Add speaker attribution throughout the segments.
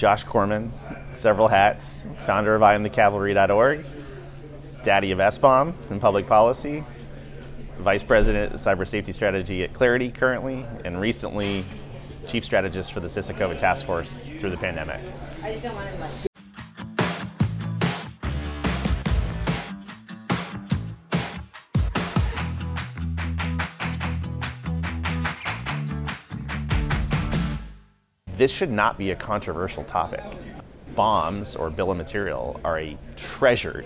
Speaker 1: Josh Corman, several hats, founder of IamTheCavalry.org, daddy of SBOM in public policy, vice president of cyber safety strategy at Claroty currently, and recently chief strategist for the CISA COVID task force through the pandemic. This should not be a controversial topic. BOMs or bill of material are a treasured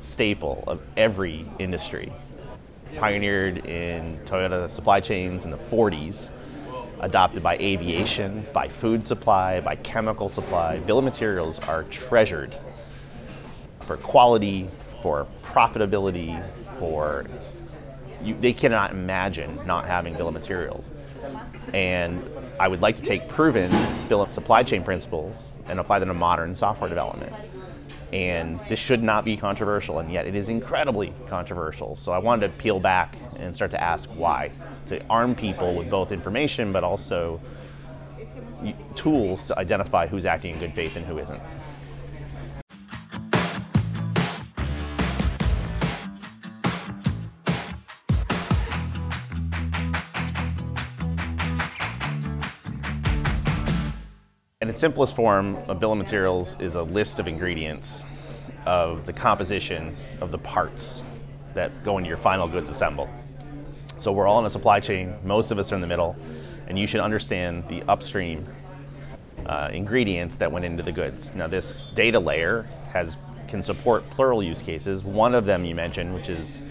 Speaker 1: staple of every industry. Pioneered in Toyota supply chains in the 40s, adopted by aviation, by food supply, by chemical supply. Bill of materials are treasured for quality, for profitability, for you, they cannot imagine not having bill of materials. And I would like to take proven bill of supply chain principles and apply them to modern software development. And this should not be controversial, and yet it is incredibly controversial. So I wanted to peel back and start to ask why, to arm people with both information but also tools to identify who's acting in good faith and who isn't. Its simplest form, a bill of materials is a list of ingredients of the composition of the parts that go into your final goods assembled. So we're all in a supply chain, most of us are in the middle, and you should understand the upstream uh, ingredients that went into the goods. Now, this data layer has can support plural use cases. One of them you mentioned, which is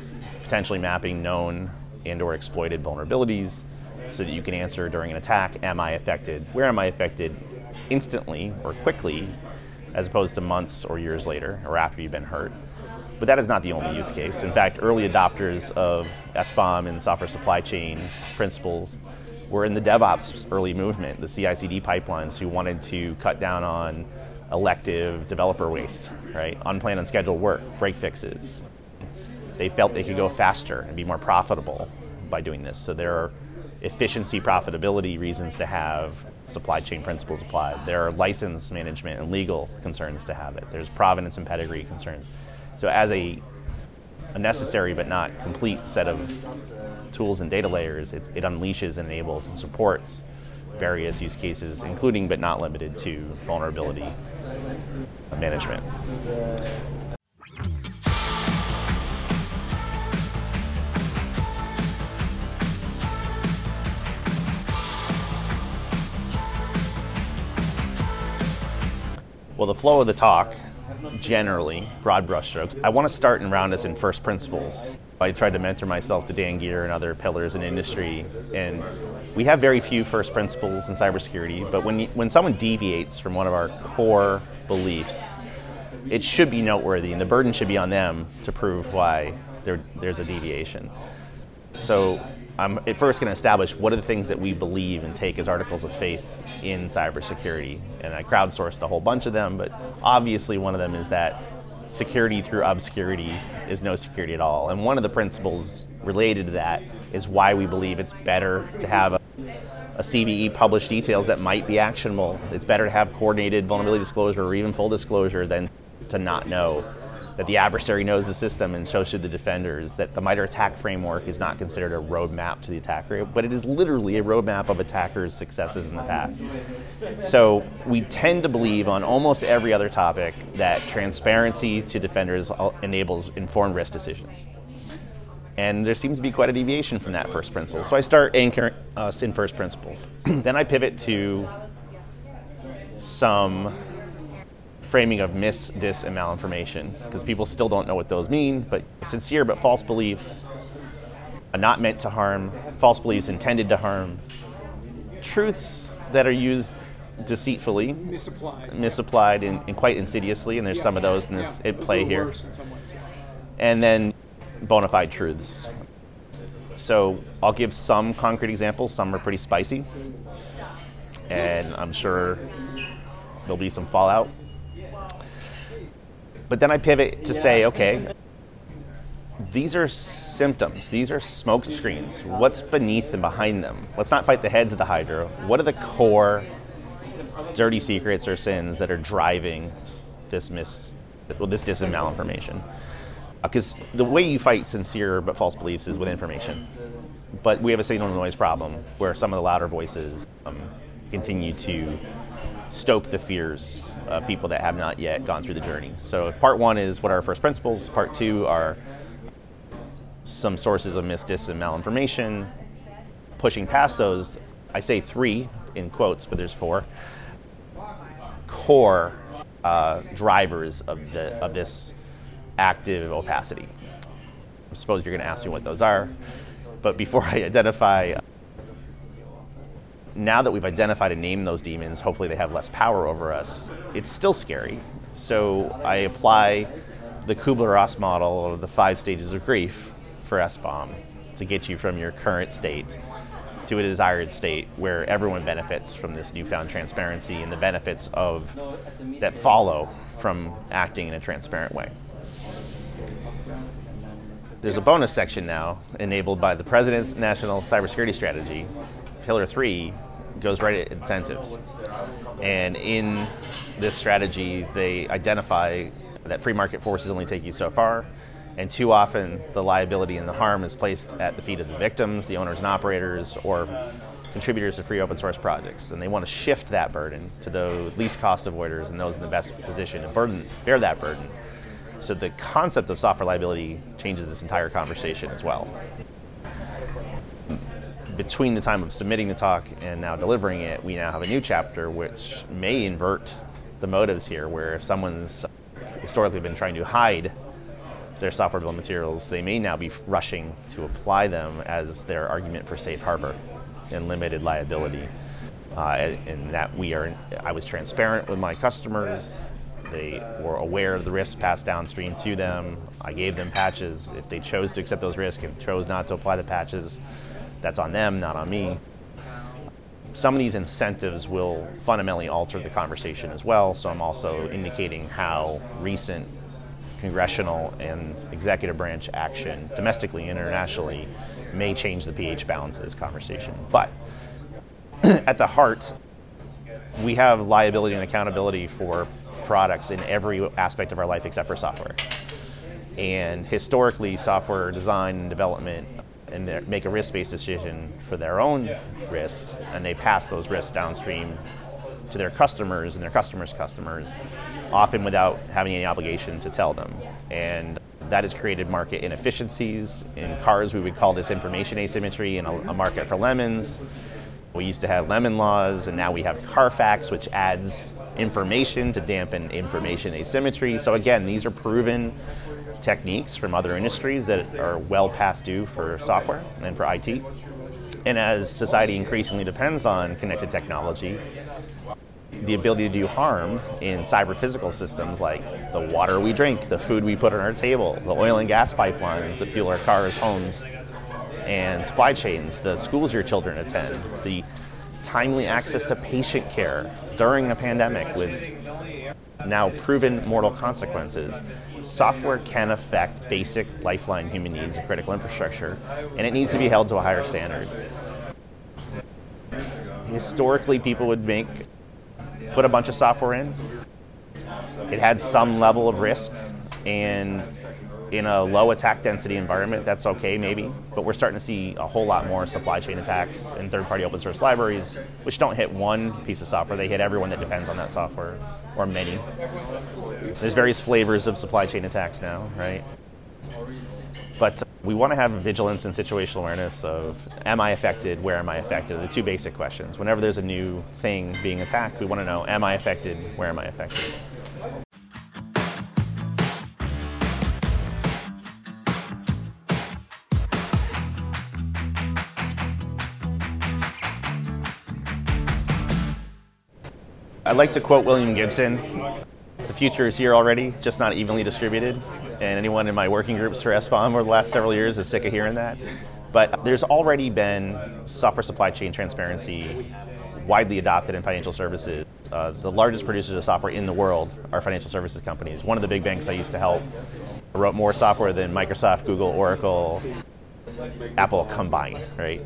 Speaker 1: potentially mapping known and or exploited vulnerabilities so that you can answer during an attack, am I affected? Where am I affected? Instantly or quickly as opposed to months or years later or after you've been hurt. But that is not the only use case. In fact, early adopters of SBOM and software supply chain principles were in the DevOps early movement, the CI CD pipelines, who wanted to cut down on elective developer waste, right? Unplanned, unscheduled work, break fixes. They felt they could go faster and be more profitable by doing this. So there are efficiency, profitability reasons to have supply chain principles apply. There are license management and legal concerns to have it. There's provenance and pedigree concerns. So as a, a necessary but not complete set of tools and data layers, it, it unleashes, enables, and supports various use cases, including but not limited to vulnerability management. Well, the flow of the talk, generally, broad brushstrokes, I want to start and round us in first principles. I tried to mentor myself to Dan Geer and other pillars in industry, and we have very few first principles in cybersecurity, but when, you, when someone deviates from one of our core beliefs, it should be noteworthy, and the burden should be on them to prove why there, there's a deviation. So I'm at first going to establish what are the things that we believe and take as articles of faith in cybersecurity. And I crowdsourced a whole bunch of them, but obviously one of them is that security through obscurity is no security at all. And one of the principles related to that is why we believe it's better to have a, a CVE publish details that might be actionable. It's better to have coordinated vulnerability disclosure or even full disclosure than to not know that the adversary knows the system and so should the defenders, that the MITRE ATT&CK framework is not considered a roadmap to the attacker, but it is literally a roadmap of attackers' successes in the past. So we tend to believe on almost every other topic that transparency to defenders enables informed risk decisions. And there seems to be quite a deviation from that first principle. So I start anchoring us in first principles. then I pivot to some framing of mis, dis, and malinformation because people still don't know what those mean. But sincere but false beliefs are not meant to harm, false beliefs intended to harm, truths that are used deceitfully,
Speaker 2: misapplied,
Speaker 1: misapplied and, and quite insidiously, and there's yeah, some of those in this yeah, play here. Ways, and then bona fide truths. So I'll give some concrete examples. Some are pretty spicy, and I'm sure there'll be some fallout. But then I pivot to say, okay, these are symptoms. These are smoke screens. What's beneath and behind them? Let's not fight the heads of the Hydra. What are the core dirty secrets or sins that are driving this mis, well, this dis and malinformation. Because uh, the way you fight sincere but false beliefs is with information. But we have a signal to noise problem where some of the louder voices um, continue to stoke the fears of people that have not yet gone through the journey. So, if part one is what are our first principles, part two are some sources of mis, dis, and malinformation. Pushing past those, I say three in quotes, but there's four core uh, drivers of, the, of this active opacity. I suppose you're going to ask me what those are, but before I identify, now that we've identified and named those demons, hopefully they have less power over us. It's still scary, so I apply the Kubler-Ross model of the five stages of grief for SBOM to get you from your current state to a desired state where everyone benefits from this newfound transparency and the benefits of that follow from acting in a transparent way. There's a bonus section now enabled by the President's National Cybersecurity Strategy. Pillar 3 goes right at incentives. And in this strategy, they identify that free market forces only take you so far, and too often the liability and the harm is placed at the feet of the victims, the owners and operators, or contributors to free open source projects. And they want to shift that burden to the least cost avoiders and those in the best position to burden, bear that burden. So the concept of software liability changes this entire conversation as well. Between the time of submitting the talk and now delivering it, we now have a new chapter which may invert the motives here, where if someone's historically been trying to hide their software bill materials, they may now be rushing to apply them as their argument for safe harbor and limited liability. Uh, and that we are, I was transparent with my customers. They were aware of the risks passed downstream to them. I gave them patches. If they chose to accept those risks and chose not to apply the patches, that's on them, not on me. Some of these incentives will fundamentally alter the conversation as well, so I'm also indicating how recent congressional and executive branch action, domestically and internationally, may change the pH balance of this conversation. But at the heart, we have liability and accountability for products in every aspect of our life except for software. And historically, software design and development and make a risk-based decision for their own risks, and they pass those risks downstream to their customers and their customers' customers, often without having any obligation to tell them. And that has created market inefficiencies. In cars, we would call this information asymmetry in a, a market for lemons. We used to have lemon laws, and now we have Carfax, which adds information to dampen information asymmetry. So again, these are proven techniques from other industries that are well past due for software and for IT. And as society increasingly depends on connected technology, the ability to do harm in cyber physical systems like the water we drink, the food we put on our table, the oil and gas pipelines that fuel our cars, homes, and supply chains, the schools your children attend, the timely access to patient care during a pandemic with now proven mortal consequences. Software can affect basic lifeline human needs and critical infrastructure, and it needs to be held to a higher standard. Historically, people would make put a bunch of software in. It had some level of risk, and in a low attack density environment, that's okay maybe, but we're starting to see a whole lot more supply chain attacks in third party open source libraries, which don't hit one piece of software, they hit everyone that depends on that software, or many. There's various flavors of supply chain attacks now, right? But we want to have vigilance and situational awareness of am I affected, where am I affected, the two basic questions. Whenever there's a new thing being attacked, we want to know am I affected, where am I affected. I'd like to quote William Gibson The future is here already, just not evenly distributed. And anyone in my working groups for SBOM over the last several years is sick of hearing that. But there's already been software supply chain transparency widely adopted in financial services. Uh, the largest producers of software in the world are financial services companies. One of the big banks I used to help wrote more software than Microsoft, Google, Oracle, Apple combined, right?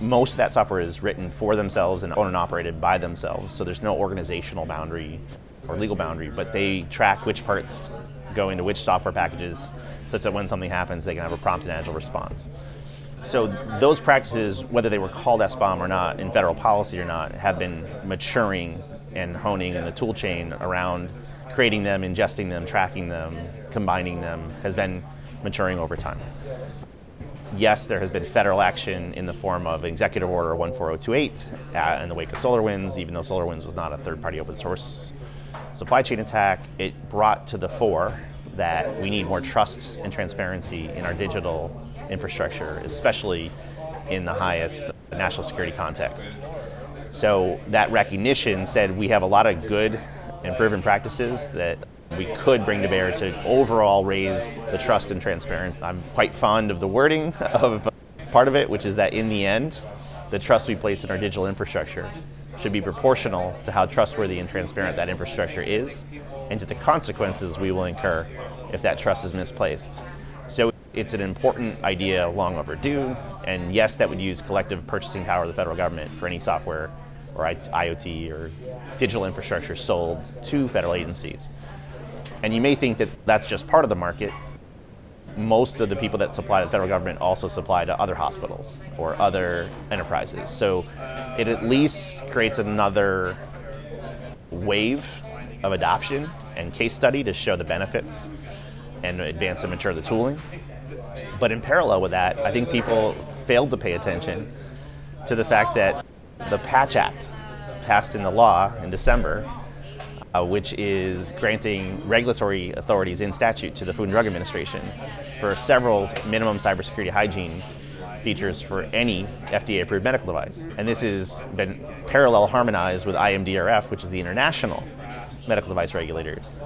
Speaker 1: Most of that software is written for themselves and owned and operated by themselves. So there's no organizational boundary or legal boundary, but they track which parts go into which software packages such that when something happens, they can have a prompt and agile response. So those practices, whether they were called SBOM or not, in federal policy or not, have been maturing and honing in the tool chain around creating them, ingesting them, tracking them, combining them, has been maturing over time. Yes, there has been federal action in the form of Executive Order 14028 uh, in the wake of SolarWinds, even though SolarWinds was not a third party open source supply chain attack. It brought to the fore that we need more trust and transparency in our digital infrastructure, especially in the highest national security context. So that recognition said we have a lot of good and proven practices that we could bring to bear to overall raise the trust and transparency. I'm quite fond of the wording of part of it, which is that in the end, the trust we place in our digital infrastructure should be proportional to how trustworthy and transparent that infrastructure is and to the consequences we will incur if that trust is misplaced. So it's an important idea, long overdue, and yes, that would use collective purchasing power of the federal government for any software or IoT or digital infrastructure sold to federal agencies. And you may think that that's just part of the market. Most of the people that supply to the federal government also supply to other hospitals or other enterprises. So it at least creates another wave of adoption and case study to show the benefits and advance and mature the tooling. But in parallel with that, I think people failed to pay attention to the fact that the Patch Act passed into law in December, uh, which is granting regulatory authorities in statute to the Food and Drug Administration for several minimum cybersecurity hygiene features for any FDA approved medical device. And this has been parallel harmonized with IMDRF, which is the international medical device regulators.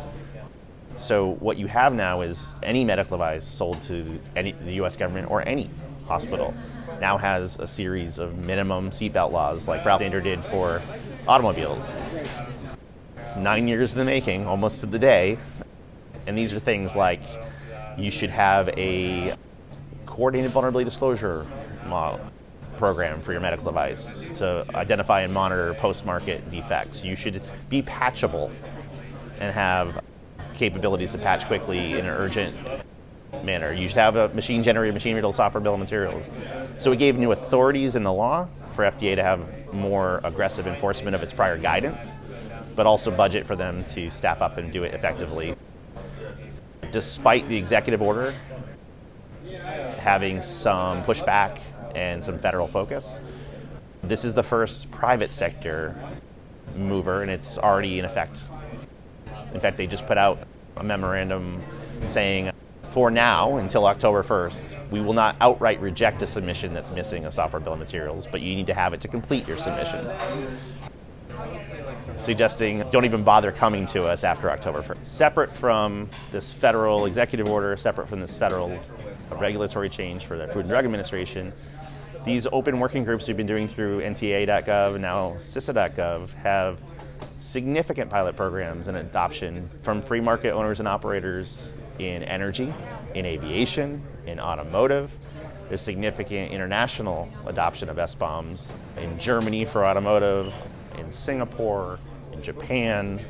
Speaker 1: So what you have now is any medical device sold to any, the U.S. government or any hospital now has a series of minimum seatbelt laws, like Ralph Nader did for automobiles. Nine years in the making, almost to the day. And these are things like you should have a coordinated vulnerability disclosure model program for your medical device to identify and monitor post-market defects. You should be patchable and have capabilities to patch quickly in an urgent manner. You should have a machine generated, machine readable software bill of materials. So it gave new authorities in the law for FDA to have more aggressive enforcement of its prior guidance, but also budget for them to staff up and do it effectively. Despite the executive order having some pushback and some federal focus, this is the first private sector mover, and it's already in effect. In fact, they just put out a memorandum saying for now, until October 1st, we will not outright reject a submission that's missing a software bill of materials, but you need to have it to complete your submission. Suggesting don't even bother coming to us after October 1st. Separate from this federal executive order, separate from this federal regulatory change for the Food and Drug Administration, these open working groups we've been doing through NTIA.gov and now CISA.gov have significant pilot programs and adoption from free market owners and operators in energy, in aviation, in automotive. There's significant international adoption of SBOMs in Germany for automotive, in Singapore, in Japan.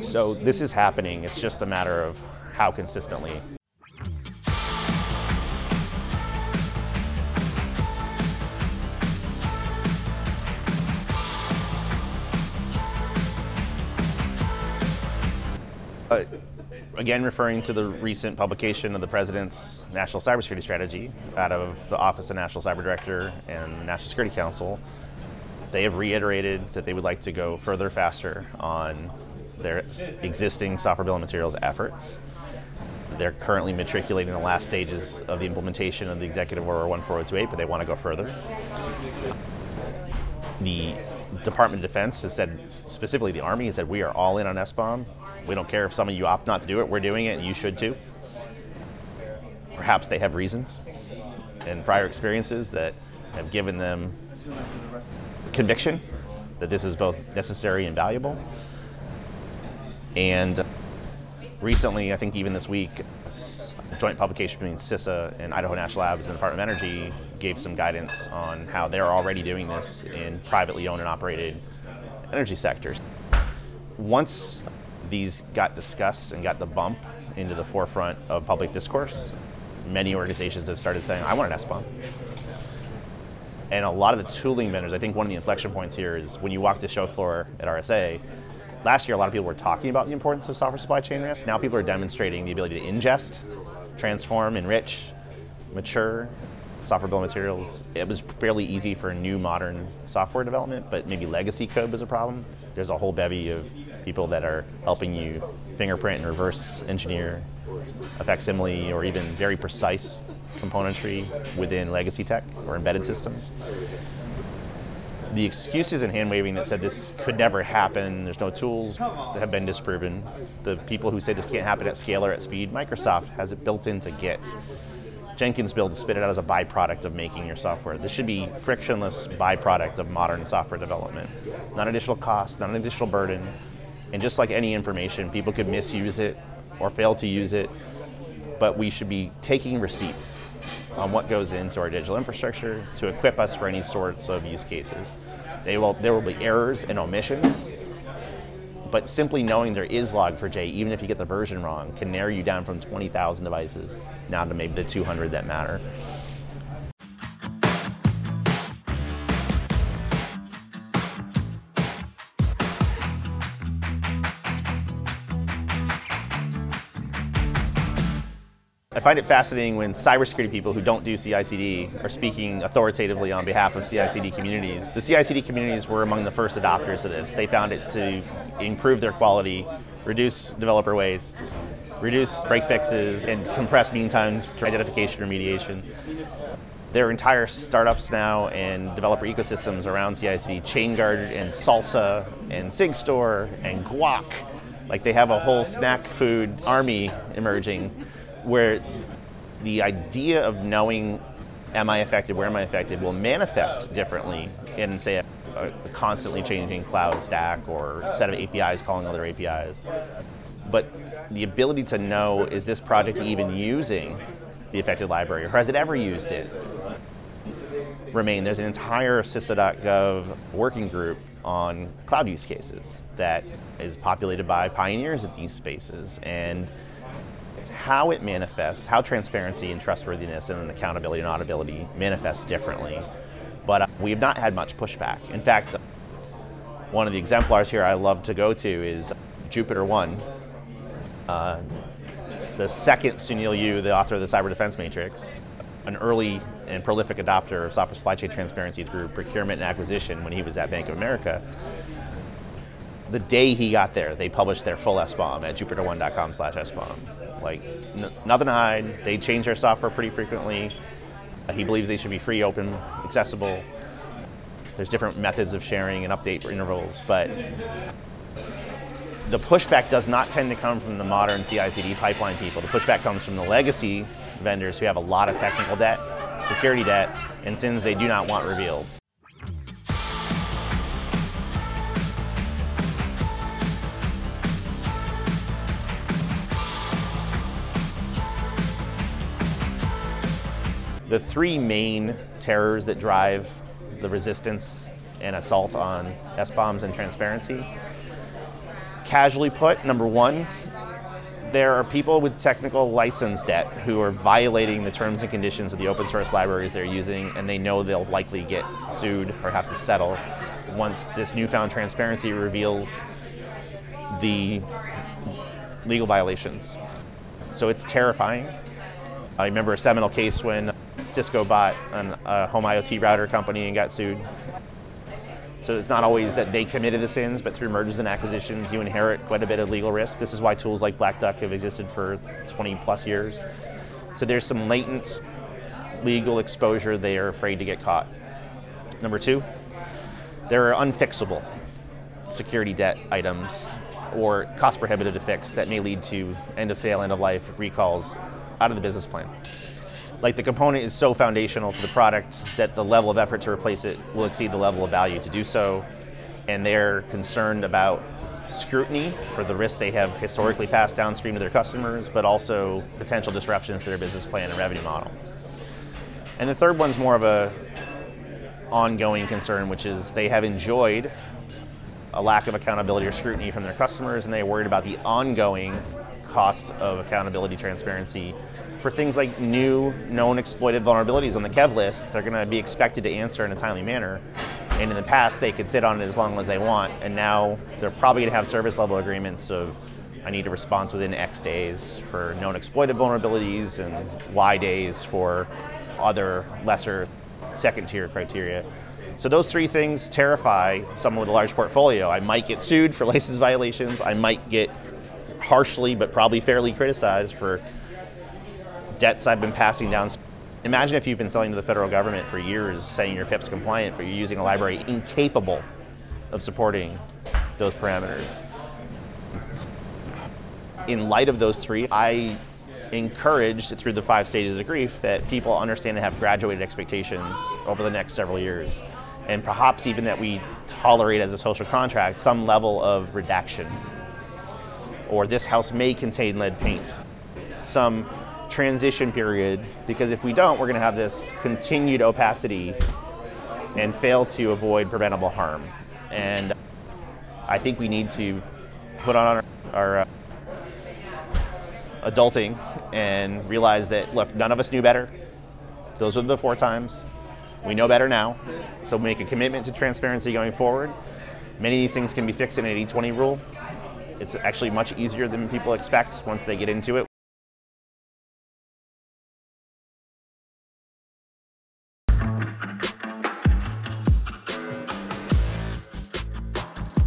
Speaker 1: So this is happening. It's just a matter of how consistently. Uh, again, referring to the recent publication of the President's National Cybersecurity Strategy out of the Office of National Cyber Director and National Security Council, they have reiterated that they would like to go further, faster on their existing software bill of materials efforts. They're currently matriculating the last stages of the implementation of the Executive Order 14028, but they want to go further. The Department of Defense has said, specifically the Army, has said we are all in on SBOM. We don't care if some of you opt not to do it, we're doing it, and you should too. Perhaps they have reasons and prior experiences that have given them conviction that this is both necessary and valuable. And recently, I think even this week, a joint publication between CISA and Idaho National Labs and the Department of Energy gave some guidance on how they're already doing this in privately owned and operated energy sectors. Once these got discussed and got the bump into the forefront of public discourse, many organizations have started saying, I want an SBOM. And a lot of the tooling vendors, I think one of the inflection points here is when you walk the show floor at RSA, last year a lot of people were talking about the importance of software supply chain risk. Now people are demonstrating the ability to ingest, transform, enrich, mature software bill of materials. It was fairly easy for new modern software development, but maybe legacy code was a problem. There's a whole bevy of people that are helping you fingerprint and reverse engineer a facsimile or even very precise componentry within legacy tech or embedded systems. The excuses and hand waving that said this could never happen, there's no tools that have been disproven. The people who say this can't happen at scale or at speed, Microsoft has it built into Git. Jenkins build spit it out as a byproduct of making your software. This should be frictionless byproduct of modern software development. Not additional cost, not an additional burden. And just like any information, people could misuse it or fail to use it, but we should be taking receipts on what goes into our digital infrastructure to equip us for any sorts of use cases. They will, there will be errors and omissions, but simply knowing there is log4j, even if you get the version wrong, can narrow you down from 20,000 devices down to maybe the 200 that matter. Find it fascinating when cybersecurity people who don't do CI/CD are speaking authoritatively on behalf of CI/CD communities. The CI/CD communities were among the first adopters of this. They found it to improve their quality, reduce developer waste, reduce break fixes, and compress mean time to identification remediation. There are entire startups now and developer ecosystems around CI/CD, ChainGuard and SLSA and SigStore and Guac. Like they have a whole snack food army emerging where the idea of knowing am I affected, where am I affected, will manifest differently in, say, a, a, constantly changing cloud stack or set of APIs calling other APIs. But the ability to know is this project even using the affected library, or has it ever used it? Remain. There's an entire CISA.gov working group on cloud use cases that is populated by pioneers in these spaces. And how it manifests, how transparency and trustworthiness and accountability and auditability manifests differently. But uh, we have not had much pushback. In fact, one of the exemplars here I love to go to is JupiterOne. Uh, the second Sounil Yu, the author of the Cyber Defense Matrix, an early and prolific adopter of software supply chain transparency through procurement and acquisition when he was at Bank of America. The day he got there, they published their full SBOM at jupiterone.com slash SBOM. Like, n- nothing to hide. They change their software pretty frequently. Uh, he believes they should be free, open, accessible. There's different methods of sharing and update intervals, but the pushback does not tend to come from the modern CI/CD pipeline people. The pushback comes from the legacy vendors who have a lot of technical debt, security debt, and sins they do not want revealed. The three main terrors that drive the resistance and assault on SBOMs and transparency. Casually put, number one, there are people with technical license debt who are violating the terms and conditions of the open source libraries they're using, and they know they'll likely get sued or have to settle once this newfound transparency reveals the legal violations. So it's terrifying. I remember a seminal case when Cisco bought an, a home IoT router company and got sued. So it's not always that they committed the sins, but through mergers and acquisitions, you inherit quite a bit of legal risk. This is why tools like Black Duck have existed for 20 plus years. So there's some latent legal exposure they are afraid to get caught. Number two, there are unfixable security debt items or cost prohibitive to fix that may lead to end of sale, end of life recalls out of the business plan like the component is so foundational to the product that the level of effort to replace it will exceed the level of value to do so. And they're concerned about scrutiny for the risk they have historically passed downstream to their customers, but also potential disruptions to their business plan and revenue model. And the third one's more of a ongoing concern, which is they have enjoyed a lack of accountability or scrutiny from their customers, and they're worried about the ongoing cost of accountability transparency for things like new known exploited vulnerabilities on the KEV list. They're going to be expected to answer in a timely manner. And in the past, they could sit on it as long as they want, and now they're probably going to have service level agreements of I need a response within X days for known exploited vulnerabilities and Y days for other lesser second tier criteria. So those three things terrify someone with a large portfolio. I might get sued for license violations. I might get harshly but probably fairly criticized for debts I've been passing down. Imagine if you've been selling to the federal government for years saying you're FIPS compliant, but you're using a library incapable of supporting those parameters. In light of those three, I encouraged through the five stages of grief that people understand and have graduated expectations over the next several years. And perhaps even that we tolerate as a social contract some level of redaction. Or this house may contain lead paint. Some transition period, because if we don't, we're going to have this continued opacity and fail to avoid preventable harm. And I think we need to put on our, our uh, adulting and realize that, look, none of us knew better. Those are the four times. We know better now. So make a commitment to transparency going forward. Many of these things can be fixed in an 80 20 rule. It's actually much easier than people expect once they get into it.